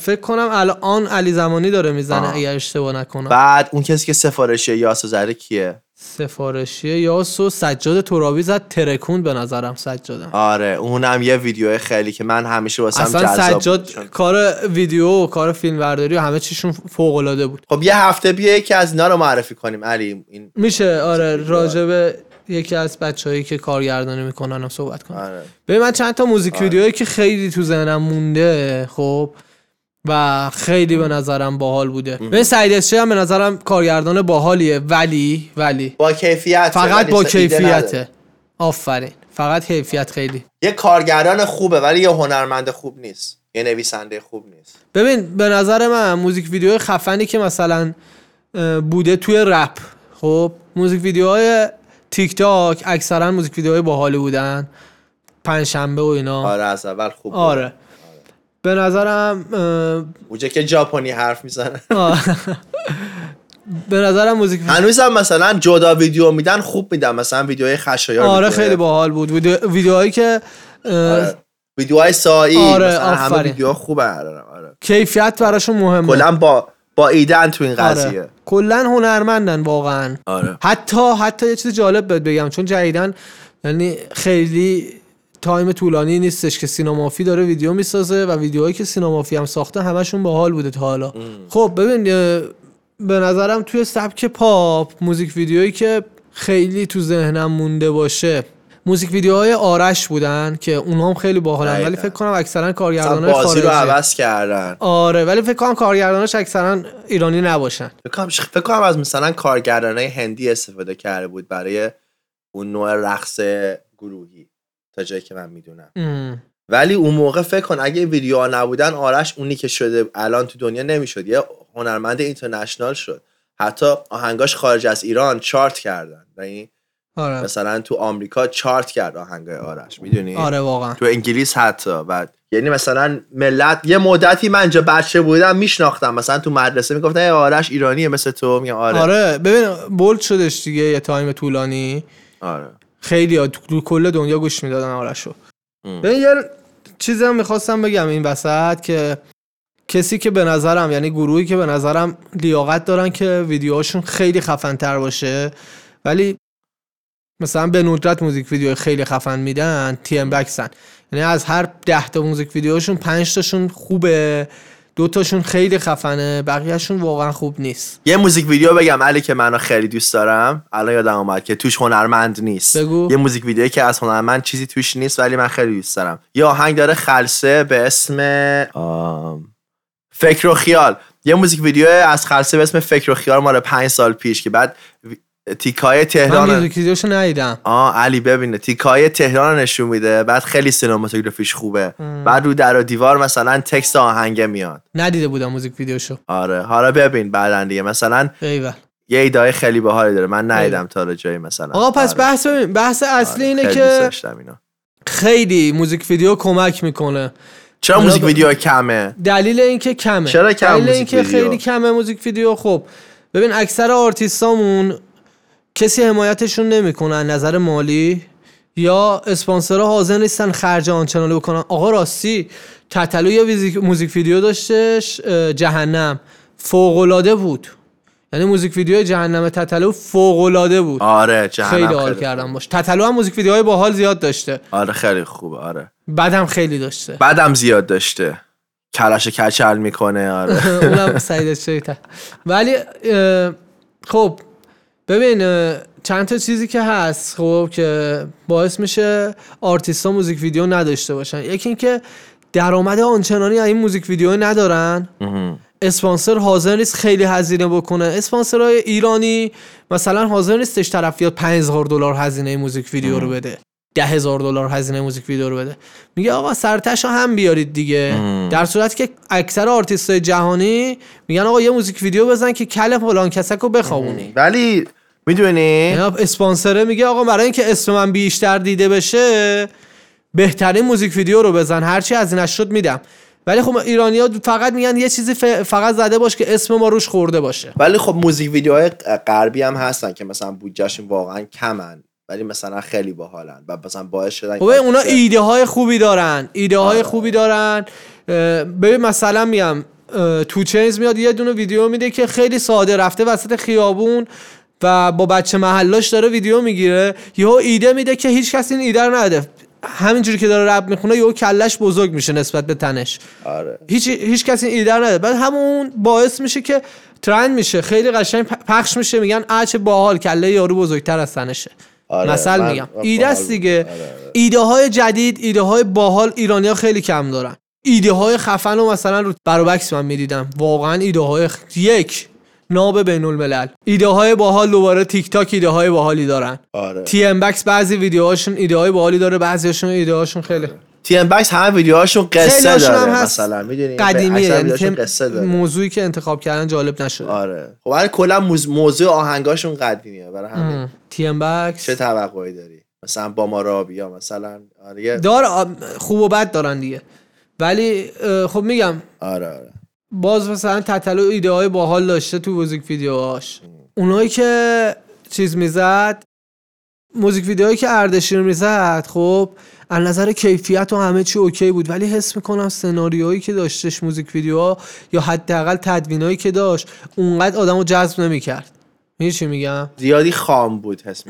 فکر کنم الان علی زمانی داره می‌زنه. اگر اشتباه نکنم بعد اون کسی که سفارشی یاس زره کیه سفارشی یاسو سجاد ترابی زد ترکوند به نظرم سجادم. آره اونم یه ویدیو خیلی که من همیشه واسم اصلا جذاب. سجاد کار ویدیو و کار فیلم برداری و همه چیشون فوق العاده بود. خب یه هفته بیا یکی از اینا رو معرفی کنیم علی. این میشه؟ آره. راجب یکی از بچههایی که کارگردانی می‌کنن هم صحبت کنم آره. ببین من چند تا موزیک ویدیوهایی که خیلی تو ذهنم مونده خب و خیلی به نظرم باحال بوده. ببین سعید هم به نظرم کارگردان باحالیه. ولی ولی. با کیفیت فقط با. کیفیته. آفرین. فقط کیفیت خیلی. یه کارگردان خوبه ولی یه هنرمند خوب نیست. یه نویسنده خوب نیست. ببین به نظر من موزیک ویدیو خفنی که مثلا بوده توی رپ خب موزیک ویدیوهای تیک تاک اکثرا موزیک ویدیوهای باحالی بودن. پنجشنبه و اینا. آره از اول خوب بود. آره. به نظرم اونجا که ژاپنی حرف می‌زنه. به نظرم موزیک هنوزم مثلا جدا ویدیو میدن خوب میدن. مثلا ویدیوهای خشایار آره ویدیوهای- خیلی باحال بود. ویدیو ویدیوهایی که آره. ویدیوهای سایی آره، مثلا همه. ویدیو خوبه. آره آره. کیفیت براشون مهمه. کلا با با ایده‌ن تو این قضیه. آره. کلا هنرمندن واقعا. آره. حتی حتی یه چیز جالب بهت بگم. چون جدیداً یعنی خیلی time طولانی نیستش که سینمافی داره ویدیو می‌سازه و ویدیوهایی که سینمافی هم ساخته همشون باحال بوده تا حالا. خب ببین به نظرم توی سبک پاپ موزیک ویدیویی که خیلی تو ذهنم مونده باشه موزیک ویدیوهای آرش بودن که اونها هم خیلی باحالن ولی. فکر کنم اکثرا کارگردانای بازی رو خارجی. عوض کردن. آره ولی فکر کنم کارگرداناش اکثرا ایرانی نباشن. فکر کنم از مثلا کارگردانای هندی استفاده کرده بود برای اون نوع رقص گروهی. تا جایی که من می‌دونم. ولی اون موقع فکر کن اگه این ویدیوها نبودن آرش اونی که شده الان تو دنیا نمی‌شد. یه هنرمند اینترنشنال شد. حتی آهنگاش خارج از ایران چارت کردن. یعنی آره. مثلا تو آمریکا چارت کرد آهنگای آرش. می‌دونی؟ آره واقعا. تو انگلیس حتی. بعد یعنی مثلا ملت یه مدتی من اینجا بچه بودم میشناختم. مثلا تو مدرسه می‌گفتن ای آرش ایرانیه مثل تو. میگم آره. آره. ببین bold شدش دیگه یه time طولانی. آره. خیلی ها تو کل دنیا گوش می‌دادن آرشو یه چیزی هم می‌خواستم بگم این وسط که کسی که به نظرم یعنی گروهی که به نظرم لیاقت دارن که ویدیوهاشون خیلی خفن تر باشه ولی مثلا به ندرت موزیک ویدیو خیلی خفن میدن TM Bax ن. یعنی از هر ده تا موزیک ویدیوشون پنج تاشون خوبه. دو تاشون خیلی خفنه بقیهشون واقعا خوب نیست. یه موزیک ویدیو بگم علی که منو خیلی دوست دارم. الان یادم اومد که توش هنرمند نیست. بگو. یه موزیک ویدیویی که از هنرمند چیزی توش نیست ولی من خیلی دوست دارم. یه آهنگ داره خلصه به اسم آم، فکر و خیال. یه موزیک ویدیو از خلصه به اسم فکر و خیال مال پنج سال پیش که بعد تیکای من تهران موزیک ویدیوشو ندیدم. آه علی ببینه. تیکای تهران نشون میده بعد خیلی سینماتوگرافیش خوبه. بعد رو در و دیوار مثلا text آهنگه میاد. ندیده بودم موزیک ویدیوشو. آره. حالا ببین بعداً دیگه. مثلا ایول یه ایده‌های خیلی باحالی داره. من ندیدم تا حالا جایی مثلا. آقا پس آره. بحث ببین بحث اصلی آره، اینه که. خیلی موزیک ویدیو کمک می‌کنه. چرا موزیک ویدیو دلیل دلیل اینکه کمه. چرا کم دلیل اینکه؟ خیلی کمه موزیک ویدیو. خب ببین اکثر آرتیستامون کسی حمایتشون نمی‌کنه نظر مالی؟ یا اسپانسرها حاضر نیستن خرج آنچنانی بکنن؟ آقا راستی تتلو یه موزیک ویدیو داشتش جهنم. فوق بود. یعنی موزیک ویدیو جهنم تتلو فوق بود. آره جهنم خیلی حال کردم باش. تتلو هم موزیک ویدیوهای باحال زیاد داشته. آره خیلی خوبه آره. بعدم خیلی داشته. بعدم زیاد داشته. کلش کچل می‌کنه آره. اونم سعید ولی خب ببین چند تا چیزی که هست خب که باعث میشه آرتیستا موزیک ویدیو نداشته باشن. یکی اینکه درآمد آنچنانی از این موزیک ویدیو ندارن. اسپانسر حاضر نیست خیلی هزینه بکنه. اسپانسرهای ایرانی مثلا حاضر نیستش طرف بیاد 5000 دلار هزینه موزیک ویدیو رو بده. ده هزار دلار هزینه موزیک ویدیو رو بده. میگه آقا سر و تهش رو هم بیارید دیگه. در صورتی که اکثر آرتیست جهانی میگن آقا یه موزیک ویدیو بزن که کل فلان کسک رو بخوابونی ولی می‌دونی؟ اسپانسره میگه آقا برای اینکه اسم من بیشتر دیده بشه بهترین موزیک ویدیو رو بزن. هرچی از اینش شد میدم. ولی خب ایرانیا فقط میگن یه چیزی فقط زده باش که اسم ما روش خورده باشه. ولی خب موزیک ویدیوهای غربی هم هستن که مثلا بودجهشون واقعا کمن. ولی مثلا خیلی باحالن. و مثلا باعث شدن خب اونا ایده های خوبی دارن. ایده های خوبی دارن. ببین مثلا میام تو چینز میاد یه دونه ویدیو میده که خیلی ساده رفته وسط خیابون و با بچه محلاش داره ویدیو می‌گیره. یهو ایده میده که هیچ کسی این ایده رو نده همینجوری که داره رپ می‌خونه یهو کلش بزرگ میشه نسبت به تنش. آره. هیچ هیچ کسی این ایده رو نده بعد همون باعث میشه که ترند میشه. خیلی قشنگ پخش میشه. میگن چه باحال. کله یارو بزرگتر از تنشه. آره، مثل میگم. ایده است دیگه. آره، آره. ایده های جدید ایده های باحال ایرانی ها خیلی کم دارن. ایده های خفن رو مثلا رو بروبکس من می‌دیدم. واقعا ایده های خ... یک ناب بین الملل ایده های باحال دوباره تیک تاک ایده های باحالی دارن. آره. تی ام بکس بعضی ویدیوهاشون ایده های باحالی داره بعضیاشون ایده هاشون خیلی تی ام بکس همه ویدیوهاشون قصه داره هست. مثلا می‌دونی؟ قدیمیه اکثر یعنی قصه داره. موضوعی که انتخاب کردن جالب نشده. آره. خب ولی کلا موضوع آهنگاشون قدیمیه برای همین. تی ام بکس چه توقعی داری؟ مثلا با ما رابی یا مثلا آره دار خوب و بد دارن دیگه. ولی خب میگم آره آره. باز مثلا تتلو ایده های باحال داشته تو موزیک ویدیوهاش. اونایی که چیز می‌زد موزیک ویدیوهایی که اردشیر می‌زد خب از نظر کیفیت و همه چی اوکی بود. ولی حس می‌کنم سناریوهایی که داشتش موزیک ویدیوها یا حداقل تدوینایی که داشت اونقدر آدمو جذب نمی‌کرد. می‌دونی چی میگم؟ زیادی خام بود حس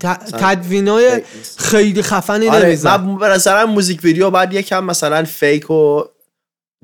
ت- تدوینای خیلی خفنی آره نمی‌زد. من نظرم موزیک ویدیو باید یکم مثلا fake و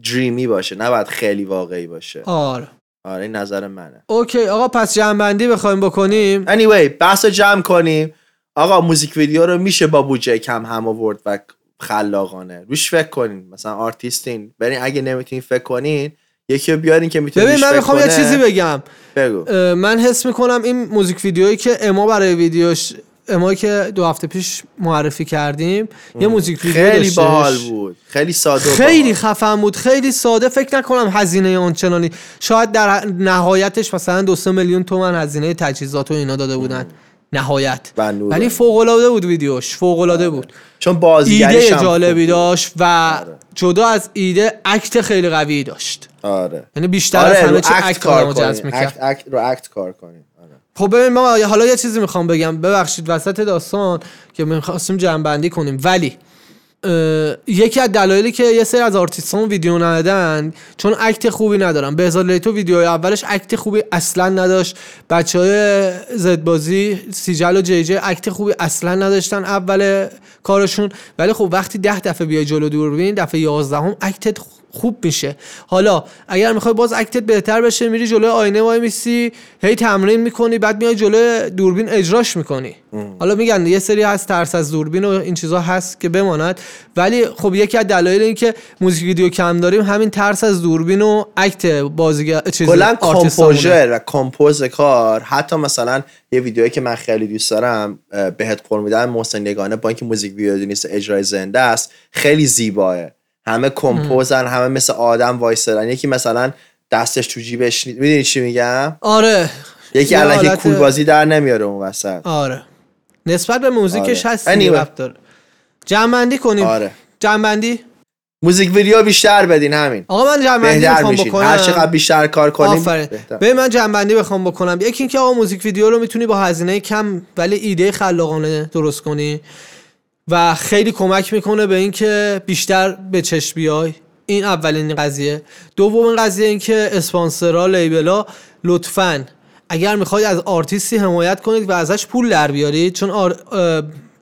dreamy باشه نه باید خیلی واقعی باشه. آره. آره این نظر منه. OK آقا پس جمع‌بندی بخوایم بکنیم. Anyway بحث جمع کنیم. آقا موزیک ویدیو رو میشه با بودجه کم هم آورد و خلاقانه. روش فکر کنین. مثلا آرتیستین برین اگه نمی‌تونین فکر کنین یکی رو بیارین که می‌تونه ببین من می‌خوام یه چیزی بگم. بگو. من حس می‌کنم این موزیک ویدیویی که اما برای ویدیوش اما که دو هفته پیش معرفی کردیم یه موزیک ویدیو خیلی. باحال بود. خیلی ساده خیلی. خفن بود. خیلی ساده. فکر نکنم هزینه آنچنانی. شاید در نهایتش مثلا دو سه میلیون تومن هزینه تجهیزات و اینا داده بودن. نهایت. ولی فوق العاده بود ویدیوش. فوق العاده بود. چون بازیگریش ایده جالبی. داشت و جدا از ایده اکت خیلی قوی داشت. آره. یعنی بیشتر آره از همه چی act act کار جذب می‌کرد. act, رو act کار کنین آره. خب ببین ما حالا یه چیزی می‌خوام بگم. ببخشید وسط داستان که می‌خواستیم جمع‌بندی کنیم. ولی یکی از دلایلی که یه سری از آرتیستان ویدیو ندادن چون act خوبی ندارن. بهزاد لیتو ویدیو اولش act خوبی اصلا نداشت. بچه های زدبازی سیجل و جی جی act خوبی اصلا نداشتن اول کارشون. ولی خب وقتی ده دفعه بیای جلو دوربین دفعه یازدهم اکتت خوب میشه. حالا اگر می‌خوای باز اکتت بهتر بشه میری جلوی آینه وای میسی هی تمرین می‌کنی بعد میای جلوی دوربین اجراش می‌کنی. حالا میگن یه سری هست ترس از دوربین و این چیزا هست که بماند. ولی خب یکی از دلایل این که موزیک ویدیو کم داریم همین ترس از دوربین و اکت بازیگر چیز کلا. کمپوژر و کمپوز کار. حتی مثلا یه ویدیویی که من خیلی دوست دارم بهت قول میدم محسن یگانه با اینکه موزیک ویدیو نیست اجرای زنده است خیلی زیباه. همه کمپوزن همه مثل آدم وایسرن یکی مثلا دستش تو جیبش نی- می‌دونی چی میگم؟ آره. یکی الان که حالت- کول بازی در نمیاره اون وسط. آره. نسبت به موزیکش آره. هست Anyway. داره جنبندی کنیم. آره. جنبندی موزیک ویدیو بیشتر بدین همین. آقا من جنبندی میشین. بکنم. هر چقدر بیشتر کار کنیم. به من جنبندی بخوام بکنم. یکی اینکه آقا موزیک ویدیو رو می‌تونی با هزینه کم ولی ایده خلاقانه درست کنی. و خیلی کمک می‌کنه به اینکه بیشتر به چشم بیای. این اولین قضیه. دومین قضیه این که اسپانسرها لیبلا لطفا اگر می‌خواید از آرتیستی حمایت کنید و ازش پول در بیارید چون آر...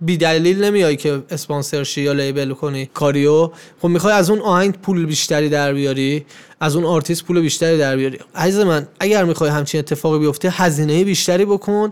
بی دلیل نمیای که اسپانسرشی یا لیبل کنی کاریو. خب می‌خوای از اون آهنگ پول بیشتری در بیاری از اون آرتیست پول بیشتری در بیاری. عزیز من اگر می‌خوای همچین اتفاقی بیفته هزینه بیشتری بکن.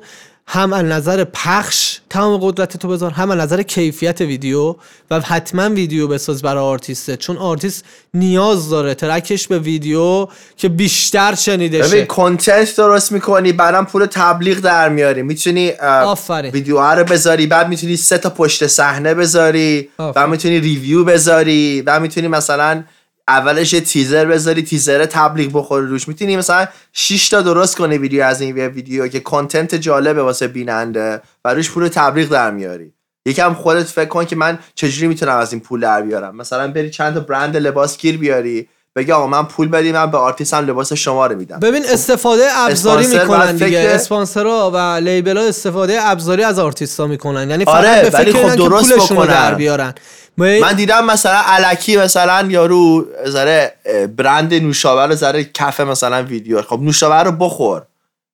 هم از نظر پخش تمام قدرت تو بذار هم از نظر کیفیت ویدیو و حتما ویدیو بساز برای آرتیسته چون آرتیست نیاز داره track ش به ویدیو که بیشتر شنیده ببین شه content درست می‌کنی بعدم پول تبلیغ در میاری می‌تونی آفرین. ویدیو رو بذاری بعد می‌تونی سه تا پشت صحنه بذاری آفرین. بعد می‌تونی review بذاری بعد می‌تونی مثلا اولش یه تیزر بذاری تیزر تبلیغ بخوره روش. می‌تونی مثلا 6 تا درست کنی ویدیو از این ویدیو که کنتنت جالبه واسه بیننده و روش پول تبلیغ در میاری. یکم خودت فکر کن که من چجوری می‌تونم از این پول در بیارم. مثلا بری چند تا برند لباس گیر بیاری بگی آقا من پول بدی من به آرتیستم لباس شما رو میدم. ببین استفاده ابزاری می‌کنن دیگه. اسپانسرها و لیبل ها استفاده ابزاری از آرتیستا می‌کنن. یعنی فقط آره، به فکر خب اینن که درست پولشون رو. در بیارن. من دیدم مثلا الکی مثلا یارو زده برند نوشابه رو زده کف مثلا ویدیو. خب نوشابه رو بخور.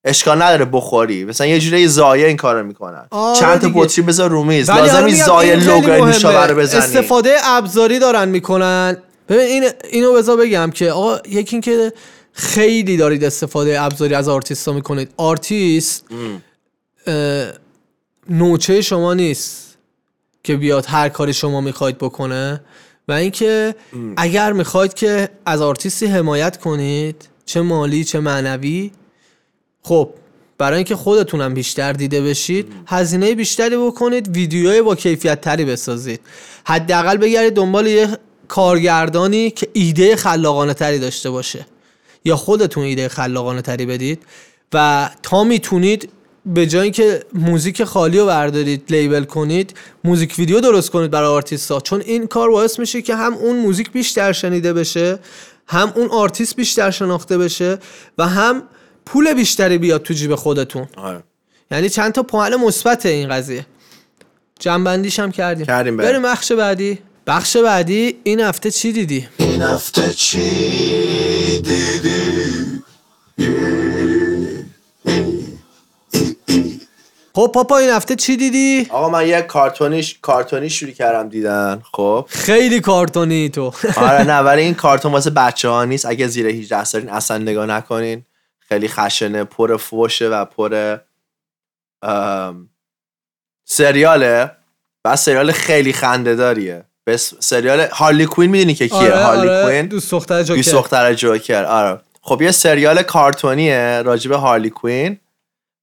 اشکال نداره بخوری. مثلا یه جوری ضایع این کارو می‌کنن. آره چند تا. بطری بذار رو میز. ولی لازم حالا نیست میگم ضایع لوگو. نوشابه رو بزنی. استفاده ابزاری دارن می‌کنن. ببین این اینو بذار بگم که آقا یکی این که خیلی دارید استفاده ابزاری از آرتیستا می‌کنید. آرتیست نوچه شما نیست. که بیاد هر کاری شما می‌خواید بکنه. و اینکه اگر می‌خواید که از آرتیستی حمایت کنید چه مالی چه معنوی خب برای اینکه خودتونم بیشتر دیده بشید هزینه بیشتری بکنید ویدیوهای با کیفیت تری بسازید. حداقل بگردید دنبال یه کارگردانی که ایده خلاقانه تری داشته باشه. یا خودتون ایده خلاقانه تری بدید. و تا می‌تونید به جای اینکه موزیک خالی رو بردارید label کنید موزیک ویدیو درست کنید برای آرتیست چون این کار باعث میشه که هم اون موزیک بیشتر شنیده بشه هم اون آرتیست بیشتر شناخته بشه و هم پول بیشتری بیاد تو جیب خودتون. آره. یعنی چند تا پوان مثبت این قضیه. جمع‌بندیش هم کردیم. کردیم، بریم. بریم بخش بعدی. بخش بعدی این هفته چی دیدی؟ این هفته چی دیدی؟ خب پاپا این هفته چی دیدی؟ آقا من یه کارتونیش کارتونی شروع کردم دیدن خب؟ خیلی کارتونی تو. آره نه ولی این کارتون واسه بچه ها نیست. اگه زیر 18 سالین اصلا نگاه نکنین خیلی خشنه پر فوشه و پر ام، سریاله. و سریال خیلی خنده داریه. بس سریال هارلی کوین می‌دونی که کیه؟ آره هارلی آره کوین؟ دوست دختر جوکر. دوست دختر جوکر آره. خب یه سریال کارتونیه راجب هارلی کوین.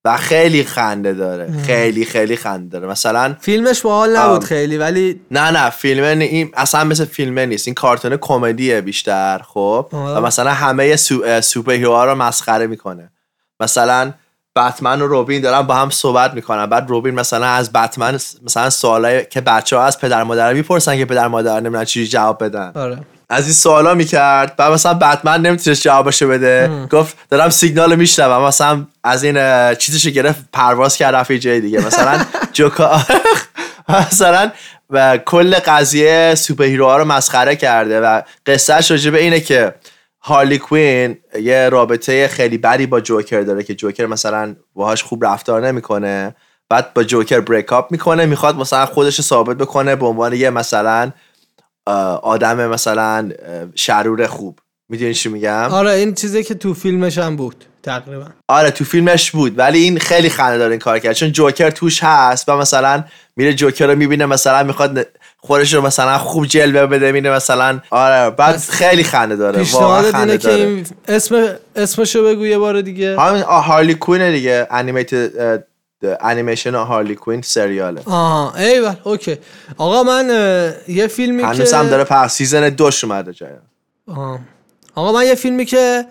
و خیلی خنده داره. خیلی خیلی خنده داره. مثلا فیلمش باحال نبود. خیلی ولی نه نه فیلم این اصلا مثل فیلم نیست. این کارتون کمدیه بیشتر خب؟ آه. و مثلا همه سو... سوپر هیروها رو مسخره می‌کنه. مثلا بتمن و روبین دارن با هم صحبت می‌کنن. بعد روبین مثلا از بتمن مثلا سوالای که بچه ها از پدر مادر می‌پرسن که پدر مادر نمی‌دونن چی جواب بدن. آره. از این سوالا می‌کرد. بعد مثلا بتمن نمی‌تونست جوابشو بده. گفت دارم سیگنال میشنوم. مثلا از این چیزشو گرفت پرواز کرد رفت جای دیگه. مثلا جوکا مثلا و کل قضیه سوپر هیروها رو مسخره کرده. و قصهش راجع به اینه که هارلی کوین یه رابطه خیلی بدی با جوکر داره که جوکر مثلا باهاش خوب رفتار نمی‌کنه. بعد با جوکر بریک اپ می‌کنه می‌خواد مثلا خودش ثابت بکنه به عنوان یه مثلا آدم مثلا شرور خوب. می‌دونی چی میگم؟ آره این چیزی که تو فیلمش هم بود تقریبا. آره تو فیلمش بود. ولی این خیلی خنده داره این کار کرد. چون جوکر توش هست و مثلا میره جوکر رو می‌بینه مثلا می‌خواد خودش رو مثلا خوب جلوه بده میره مثلا. آره بعد خیلی خنده داره. خنده اینه که این اسم اسمشو بگو یه بار دیگه. همین هارلی کوین دیگه animated انیمیشن هارلی کوین سریاله آها ایول okay. آقا من یه فیلمی که هنوز هم داره پر season دوش اومده جایا. آها. آقا من یه فیلمی که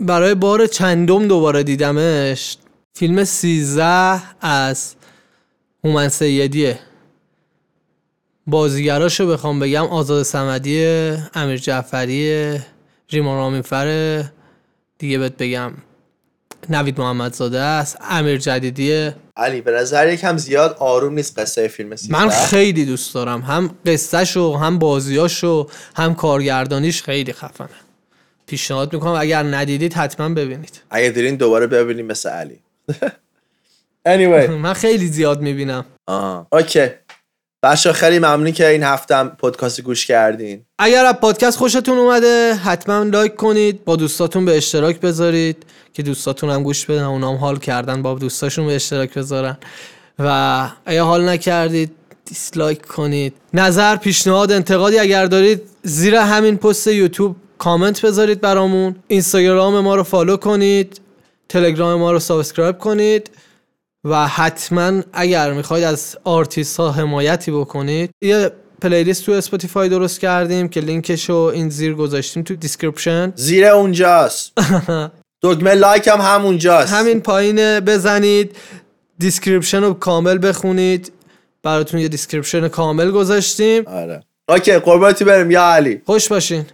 برای بار چندم دوباره دیدمش فیلم سیزده از هومن سیدیه. بازیگراشو بخوام بگم آزاد سمدی امیر جعفری ریما رامینفر دیگه بهت بگم. نوید محمدزاده است امیر جدیدیه. علی به نظر یکم زیاد آروم نیست قصه فیلم سیزده من خیلی دوست دارم. هم قصهشو هم بازیاشو هم کارگردانیش خیلی خفنه. پیشنهاد می‌کنم اگر ندیدید حتما ببینید. اگه دیدین دوباره ببینیم مثل علی. Anyway. من خیلی زیاد می‌بینم. آها. okay. بچه خیلی ممنون که این هفته‌م پادکست گوش کردین. اگر از پادکست خوشتون اومده حتما like کنید با دوستاتون به اشتراک بذارید که دوستاتون هم گوش بدن اونا هم حال کردن با دوستاشون به اشتراک بذارن. و اگه حال نکردید dislike کنید. نظر پیشنهاد انتقادی اگر دارید زیر همین پست یوتیوب کامنت بذارید برامون. اینستاگرام ما رو follow کنید. تلگرام ما رو subscribe کنید. و حتما اگر می‌خواید از آرتیست ها حمایتی بکنید یه playlist تو Spotify درست کردیم که لینکش رو این زیر گذاشتیم تو description. زیر اونجاست. دکمه like هم همونجاست. همین پایین بزنید description رو کامل بخونید. براتون یه description کامل گذاشتیم. آره. okay قربانت بریم. یا علی. خوش باشین.